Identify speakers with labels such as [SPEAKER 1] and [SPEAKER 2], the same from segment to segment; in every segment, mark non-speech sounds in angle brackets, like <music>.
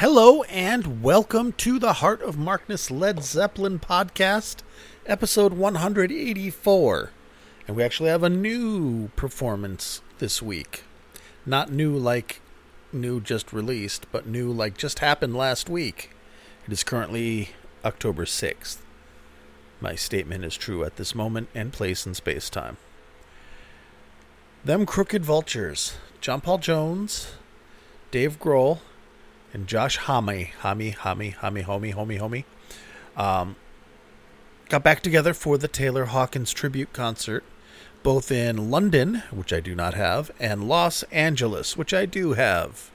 [SPEAKER 1] Hello and welcome to the Heart of Markness Led Zeppelin podcast, episode 184. And we actually have a new performance this week. Not new like new just released, but new like just happened last week. It is currently October 6th. My statement is true at this moment and place in space time. Them Crooked Vultures, John Paul Jones, Dave Grohl, and Josh Homme, Homme, Homme, Homme, Homie, Homie, Homie, um, got back together for the Taylor Hawkins tribute concert, both in London, which I do not have, and Los Angeles, which I do have.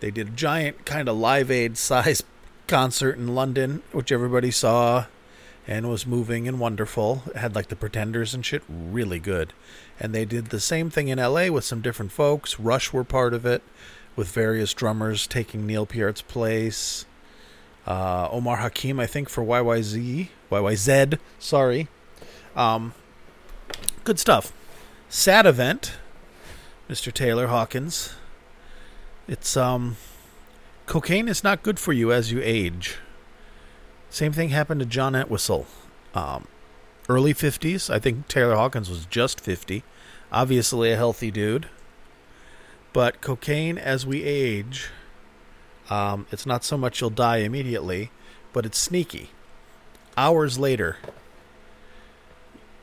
[SPEAKER 1] They did a giant kind of Live Aid size <laughs> concert in London, which everybody saw and was moving and wonderful. It had like the Pretenders and shit, really good. And they did the same thing in LA with some different folks. Rush were part of it with various drummers taking Neil Peart's place. Uh, Omar Hakim, I think, for YYZ, YYZ. Sorry, um, good stuff. Sad event, Mr. Taylor Hawkins. It's um, cocaine is not good for you as you age. Same thing happened to John Entwistle. Um, early 50s. I think Taylor Hawkins was just 50. Obviously a healthy dude. But cocaine, as we age, um, it's not so much you'll die immediately, but it's sneaky. Hours later,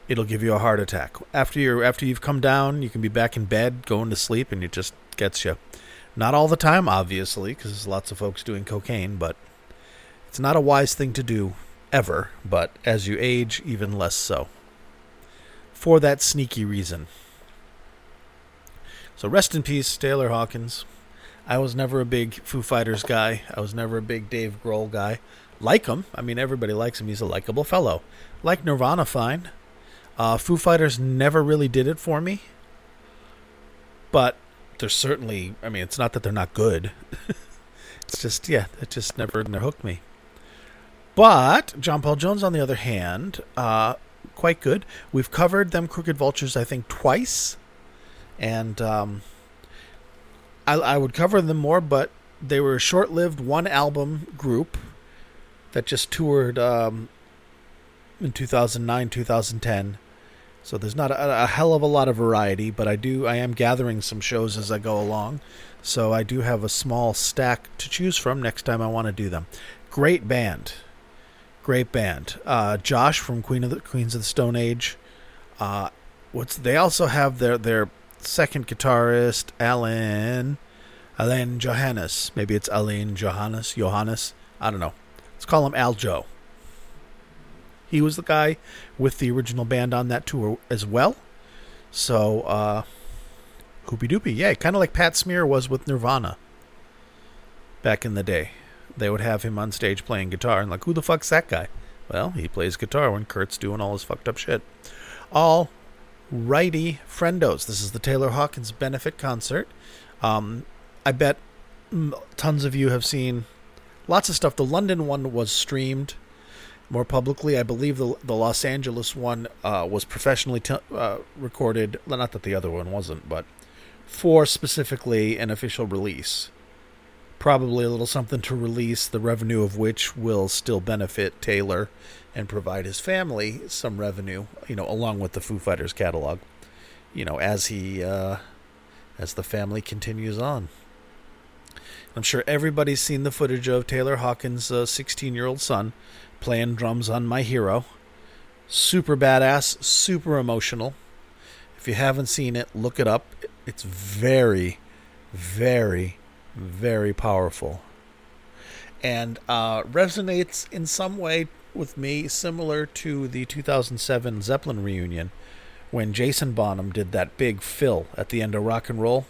[SPEAKER 1] it'll give you a heart attack. After you after you've come down, you can be back in bed, going to sleep, and it just gets you. Not all the time, obviously, because there's lots of folks doing cocaine, but it's not a wise thing to do ever. But as you age, even less so. For that sneaky reason. So rest in peace, Taylor Hawkins. I was never a big Foo Fighters guy. I was never a big Dave Grohl guy. Like him. I mean, everybody likes him. He's a likable fellow. Like Nirvana, fine. Uh, Foo Fighters never really did it for me. But they're certainly, I mean, it's not that they're not good. <laughs> it's just, yeah, it just never hooked me. But John Paul Jones, on the other hand, uh, quite good. We've covered them Crooked Vultures, I think, twice and um, I, I would cover them more, but they were a short-lived one-album group that just toured um, in 2009, 2010. So there's not a, a, hell of a lot of variety, but I do I am gathering some shows as I go along. So I do have a small stack to choose from next time I want to do them. Great band, great band. Uh, Josh from Queen of the Queens of the Stone Age. Uh, what's they also have their their second guitarist, Alan, Alan Johannes. Maybe it's Alan Johannes, Johannes. I don't know. Let's call him Al Joe. He was the guy with the original band on that tour as well. So, uh, hoopy doopy. Yeah, kind of like Pat Smear was with Nirvana back in the day. They would have him on stage playing guitar, and like, who the fuck's that guy? Well, he plays guitar when Kurt's doing all his fucked up shit. All righty friendos. This is the Taylor Hawkins benefit concert. Um, I bet tons of you have seen lots of stuff. The London one was streamed more publicly. I believe the the Los Angeles one uh, was professionally t- uh, recorded. Not that the other one wasn't, but for specifically an official release. Probably a little something to release, the revenue of which will still benefit Taylor and provide his family some revenue, you know, along with the Foo Fighters catalog, you know, as he, uh, as the family continues on. I'm sure everybody's seen the footage of Taylor Hawkins' 16 uh, year old son playing drums on My Hero. Super badass, super emotional. If you haven't seen it, look it up. It's very, very, very powerful. And uh, resonates in some way with me similar to the 2007 Zeppelin reunion when Jason Bonham did that big fill at the end of rock and roll.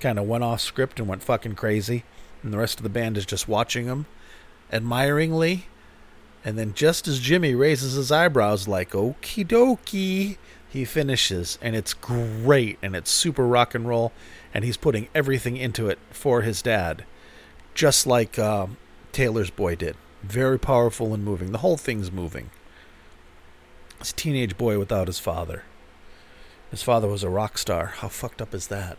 [SPEAKER 1] Kind of went off script and went fucking crazy. And the rest of the band is just watching him admiringly. And then just as Jimmy raises his eyebrows, like, okie dokie, he finishes. And it's great. And it's super rock and roll. And he's putting everything into it for his dad. Just like uh, Taylor's boy did. Very powerful and moving. The whole thing's moving. This teenage boy without his father. His father was a rock star. How fucked up is that?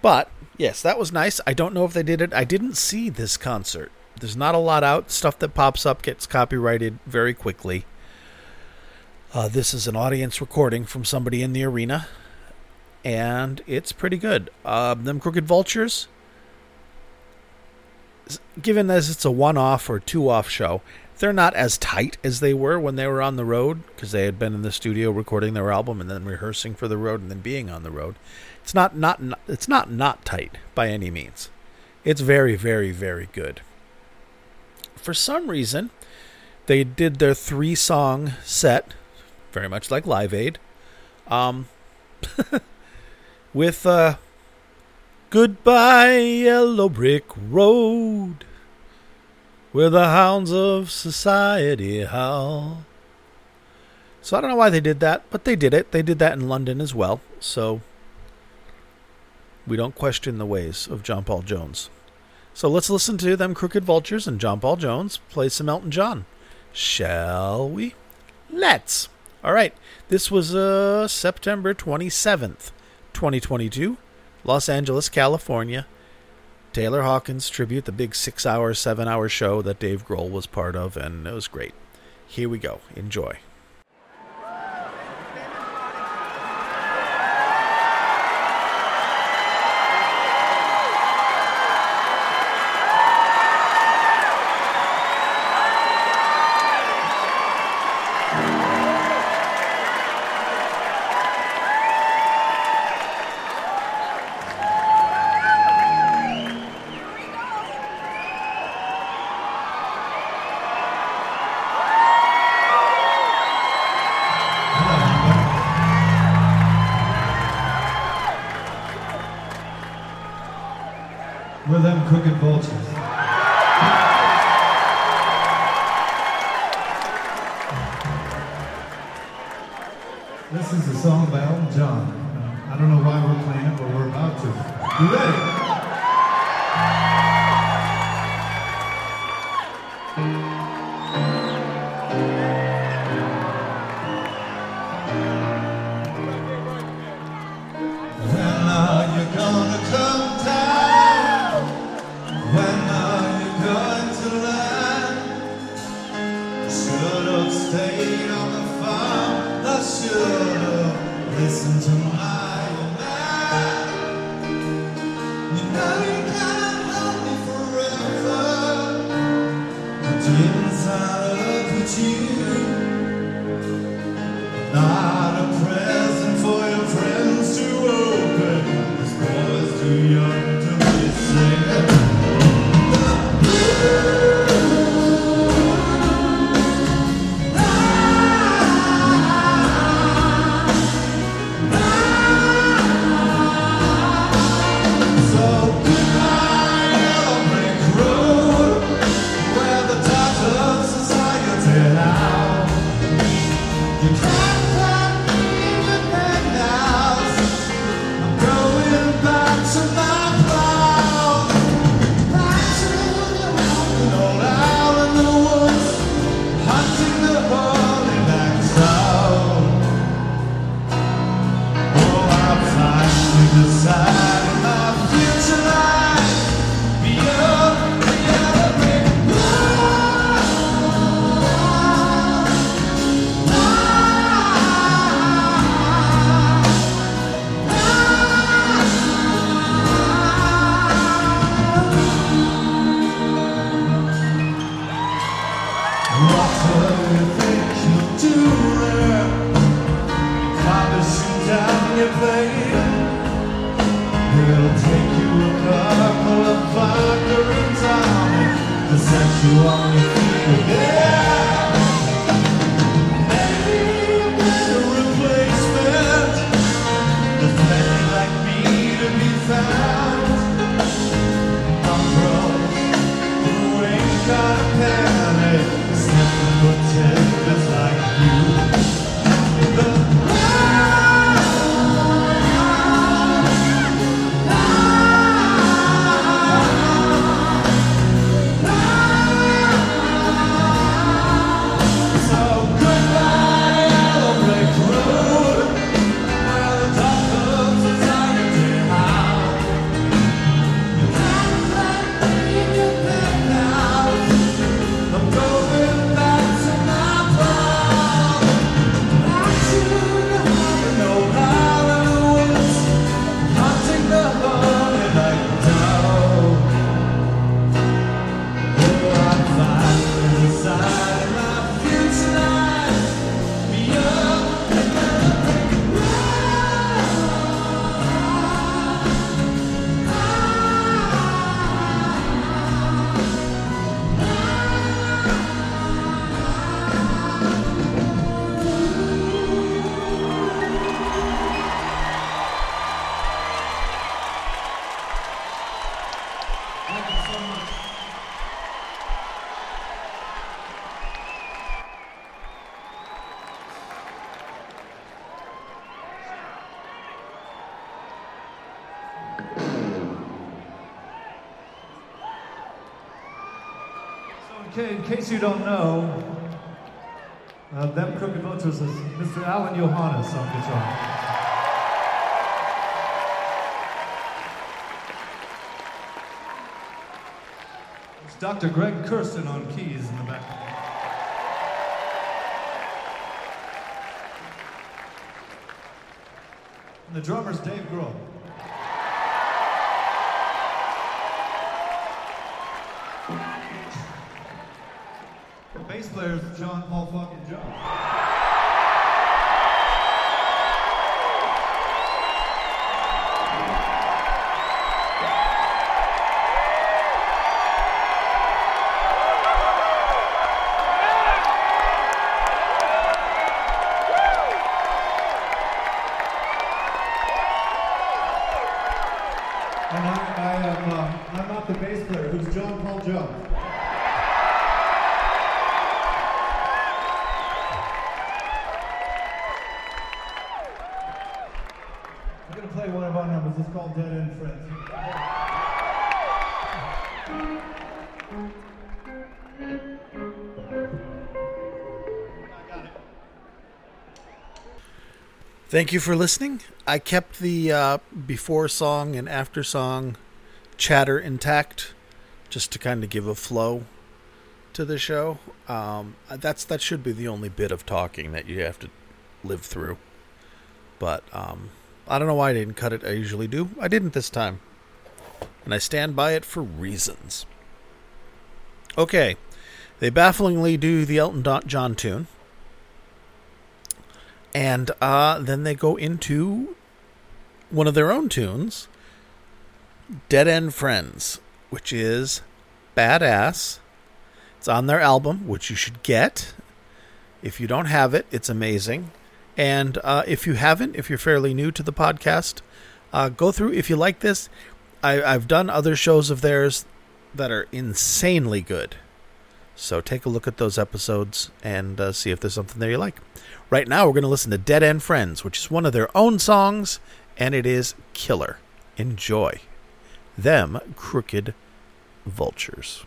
[SPEAKER 1] But yes, that was nice. I don't know if they did it. I didn't see this concert. There's not a lot out. Stuff that pops up gets copyrighted very quickly. Uh, this is an audience recording from somebody in the arena, and it's pretty good. Uh, them Crooked Vultures, given as it's a one off or two off show, they're not as tight as they were when they were on the road because they had been in the studio recording their album and then rehearsing for the road and then being on the road. It's not not it's not not tight by any means. It's very very very good. For some reason, they did their three song set, very much like Live Aid, um, <laughs> with uh, "Goodbye Yellow Brick Road," where the hounds of society howl. So I don't know why they did that, but they did it. They did that in London as well. So we don't question the ways of John Paul Jones. So let's listen to them Crooked Vultures and John Paul Jones play some Elton John. Shall we? Let's. All right. This was uh, September 27th, 2022, Los Angeles, California. Taylor Hawkins tribute, the big six hour, seven hour show that Dave Grohl was part of, and it was great. Here we go. Enjoy.
[SPEAKER 2] You don't know, uh, them crooked vultures is Mr. Alan Johannes on guitar. It's Dr. Greg Kurstin on keys in the back. And the drummer's Dave Grohl. John Paul fucking Jones. And I, I am, uh, I'm not the bass player, who's John Paul Jones. It's called Dead End Friends.
[SPEAKER 1] Thank you for listening. I kept the uh, before song and after song chatter intact, just to kind of give a flow to the show. Um, that's that should be the only bit of talking that you have to live through. But um, I don't know why I didn't cut it. I usually do. I didn't this time, and I stand by it for reasons. Okay, they bafflingly do the Elton John tune. And uh, then they go into one of their own tunes, Dead End Friends, which is badass. It's on their album, which you should get. If you don't have it, it's amazing. And uh, if you haven't, if you're fairly new to the podcast, uh, go through. If you like this, I, I've done other shows of theirs that are insanely good. So take a look at those episodes and uh, see if there's something there you like. Right now, we're going to listen to Dead End Friends, which is one of their own songs, and it is killer. Enjoy. Them Crooked Vultures.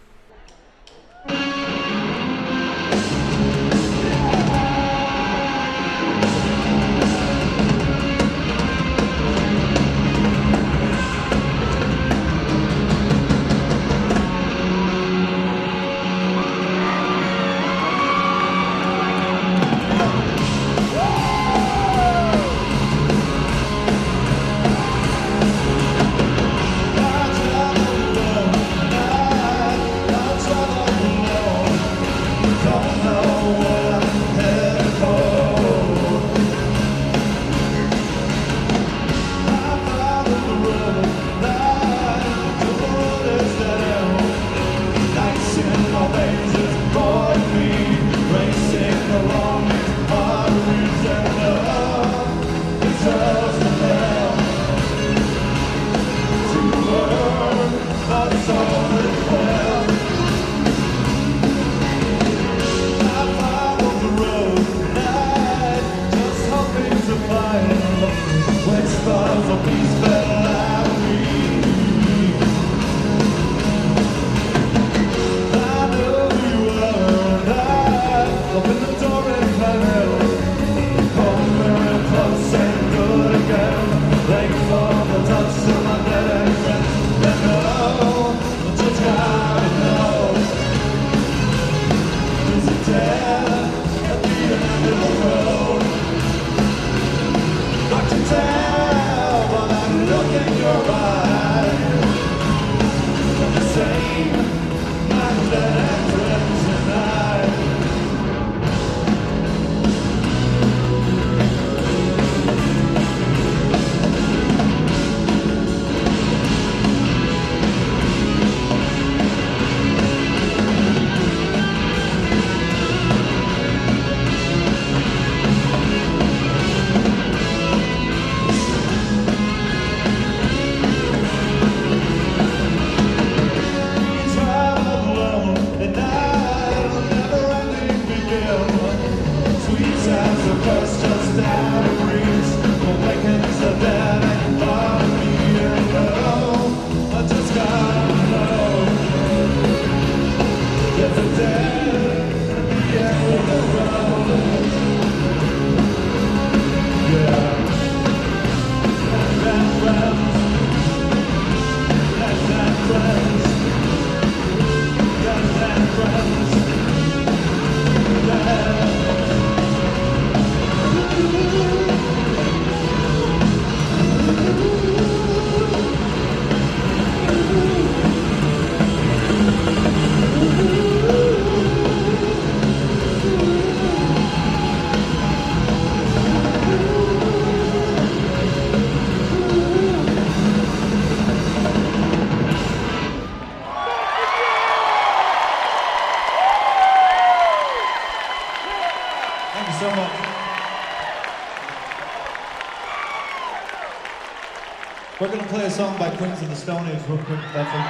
[SPEAKER 2] Song by Queens of the Stone Age real quick, Bedford.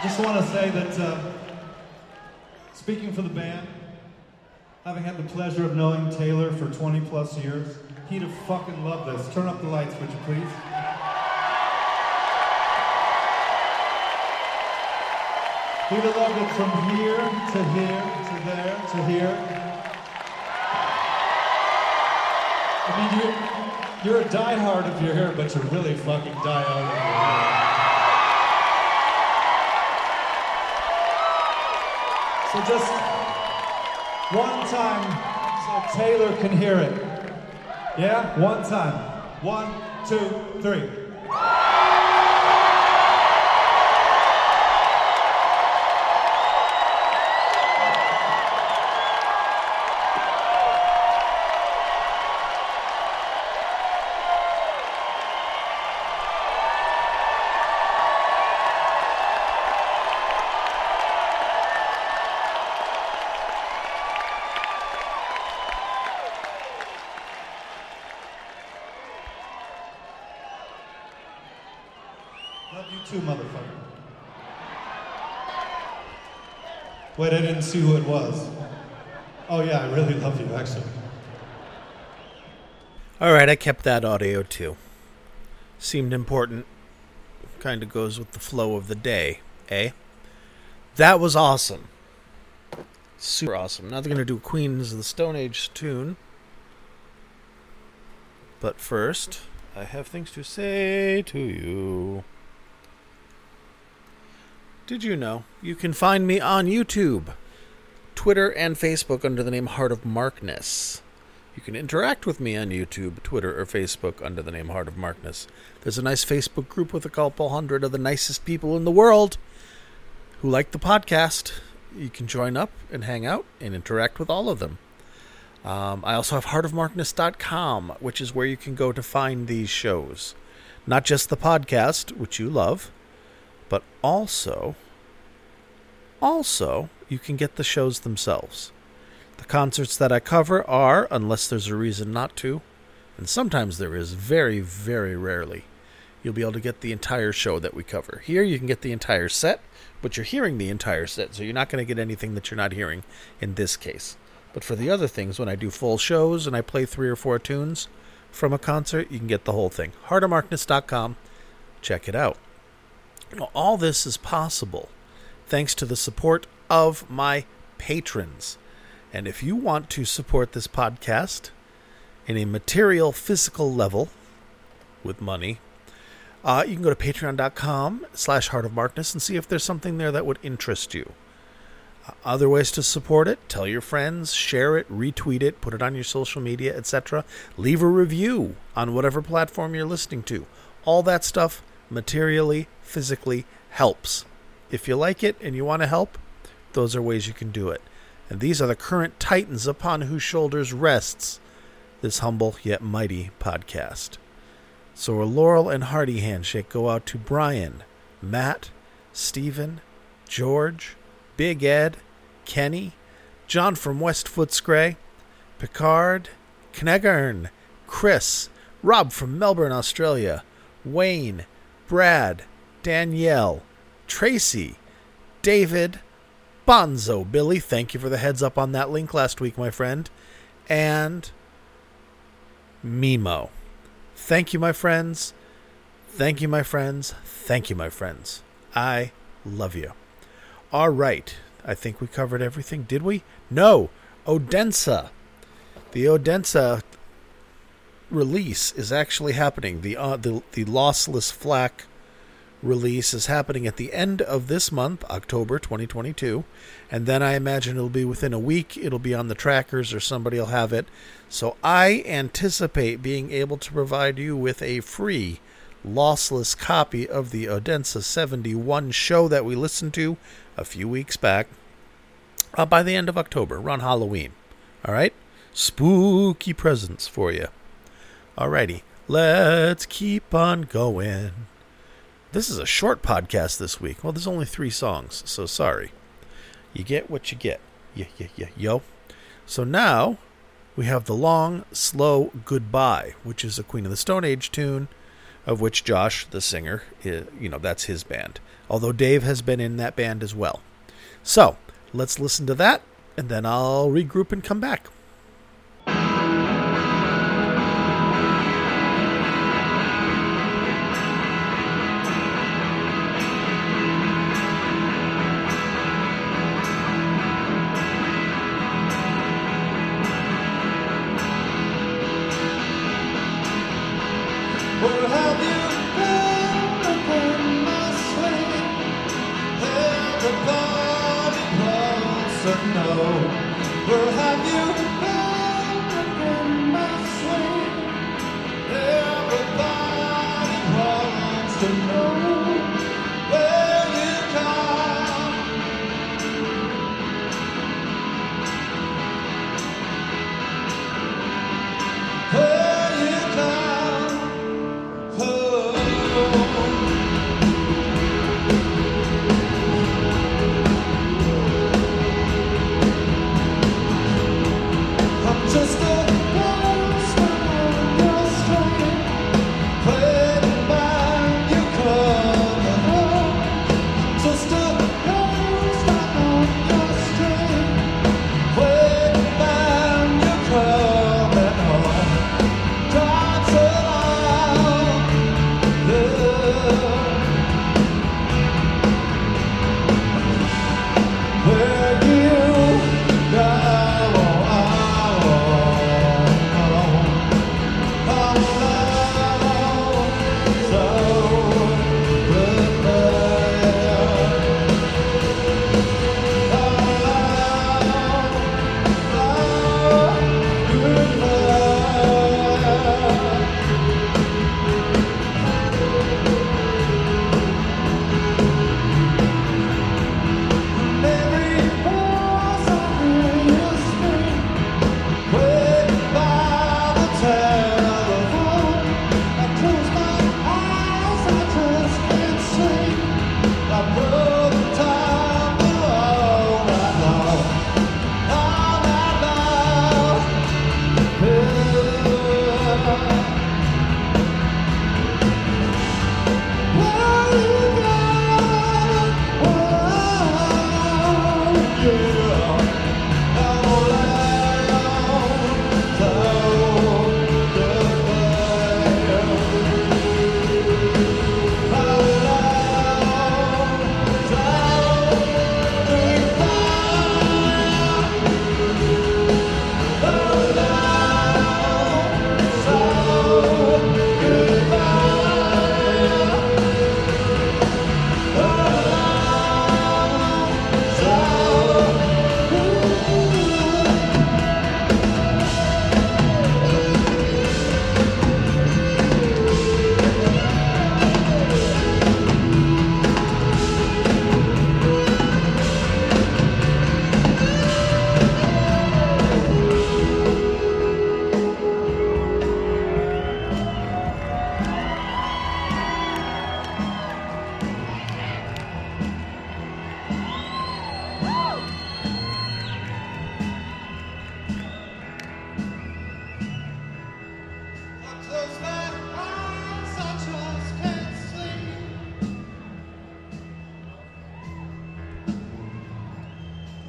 [SPEAKER 2] Just want to say that, uh, speaking for the band, having had the pleasure of knowing Taylor for 20 plus years, he'd have fucking loved this. Turn up the lights, would you please? He'd have loved it from here to here to there to here. I mean, you're, you're a diehard if you're here, but you're really fucking diehard if. So just one time so Taylor can hear it. Yeah? One time. One, two, three. Wait, I didn't see who it was. Oh yeah, I really love you, actually.
[SPEAKER 1] All right, I kept that audio too. Seemed important. Kind of goes with the flow of the day, eh? That was awesome. Super awesome. Now they're going to do Queens of the Stone Age tune. But first, I have things to say to you. Did you know you can find me on YouTube, Twitter, and Facebook under the name Heart of Markness? You can interact with me on YouTube, Twitter, or Facebook under the name Heart of Markness. There's a nice Facebook group with a couple hundred of the nicest people in the world who like the podcast. You can join up and hang out and interact with all of them. Um, I also have heartofmarkness.com, which is where you can go to find these shows. Not just the podcast, which you love, but also, also, you can get the shows themselves. The concerts that I cover are, unless there's a reason not to, and sometimes there is, very, very rarely, you'll be able to get the entire show that we cover. Here, you can get the entire set, but you're hearing the entire set, so you're not going to get anything that you're not hearing in this case. But for the other things, when I do full shows and I play three or four tunes from a concert, you can get the whole thing. Heartofmarkness.com. Check it out. All this is possible thanks to the support of my patrons. And if you want to support this podcast in a material, physical level with money, uh, you can go to patreon.com slash heart of and see if there's something there that would interest you. Uh, other ways to support it tell your friends, share it, retweet it, put it on your social media, etc. Leave a review on whatever platform you're listening to. All that stuff materially, physically helps. If you like it and you want to help, those are ways you can do it. And these are the current titans upon whose shoulders rests this humble yet mighty podcast. So a Laurel and Hardy handshake go out to Brian, Matt, Stephen, George, Big Ed, Kenny, John from West Footscray, Picard, Kneggern, Chris, Rob from Melbourne, Australia, Wayne, Brad, Danielle, Tracy, David, Bonzo, Billy, thank you for the heads up on that link last week, my friend, and Mimo. Thank you, my friends. Thank you, my friends. Thank you, my friends. I love you. All right. I think we covered everything. Did we? No. Odense. The Odense release is actually happening. The uh, the the lossless FLAC release is happening at the end of this month, October 2022, and then I imagine it'll be within a week. It'll be on the trackers or somebody'll have it. So I anticipate being able to provide you with a free lossless copy of the Odense 71 show that we listened to a few weeks back uh, by the end of October, around Halloween. All right? Spooky presents for you. Alrighty, let's keep on going. This is a short podcast this week. Well, there's only three songs, so sorry. You get what you get. Yeah, yeah, yeah, yo. So now
[SPEAKER 2] we have the long, slow goodbye, which is a Queen of the Stone Age tune, of which Josh, the singer, i you know, that's his band. Although Dave has been in that band as well. So let's listen to that, and then I'll regroup and come back.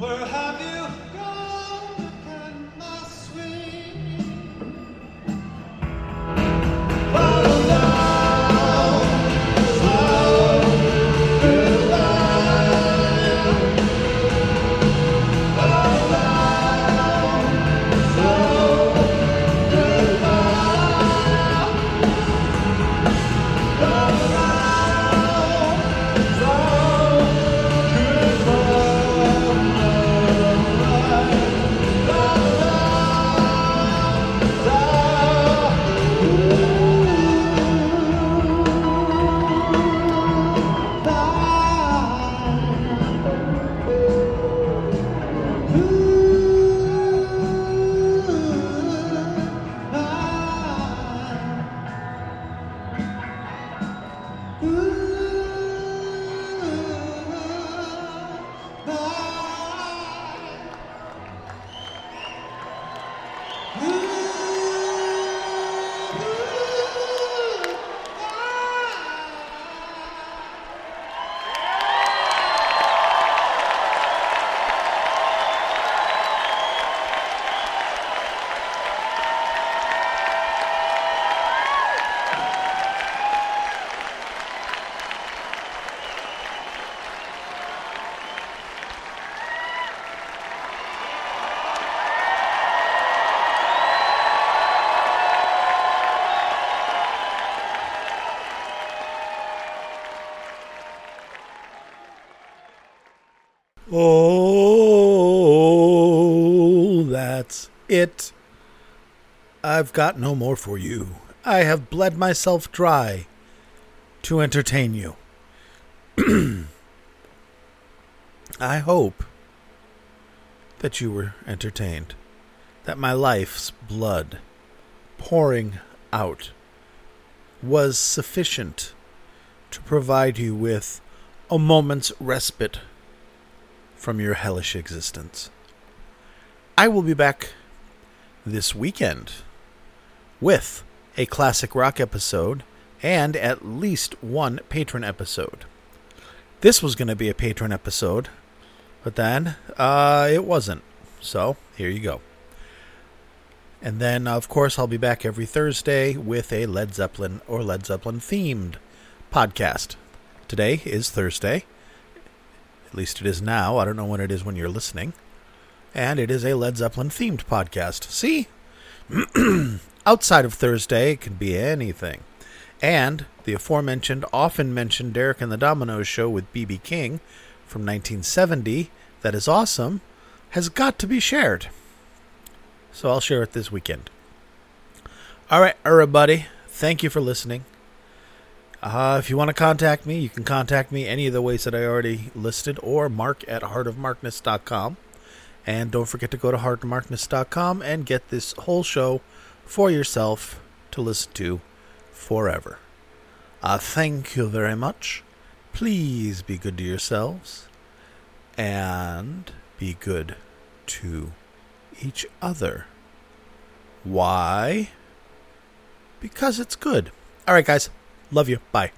[SPEAKER 1] were I've got no more for you. I have bled myself dry to entertain you. <clears throat> I hope that you were entertained, that my life's blood pouring out was sufficient to provide you with a moment's respite from your hellish existence. I will be back this weekend with a classic rock episode and at least one patron episode. This was going to be a patron episode, but then uh, it wasn't. So here you go. And then, of course, I'll be back every Thursday with a Led Zeppelin or Led Zeppelin themed podcast. Today is Thursday. At least it is now. I don't know when it is when you're listening. And it is a Led Zeppelin themed podcast. See? <clears throat> Outside of Thursday, it can be anything. And the aforementioned, often mentioned Derek and the Dominoes show with B.B. King from 1970, that is awesome, has got to be shared. So I'll share it this weekend. All right, everybody. Thank you for listening. Uh, if you want to contact me, you can contact me any of the ways that I already listed or mark at heartofmarkness.com. And don't forget to go to heartofmarkness.com and get this whole show for yourself to listen to forever. Uh, thank you very much. Please be good to yourselves and be good to each other. Why? Because it's good. All right, guys. Love you. Bye.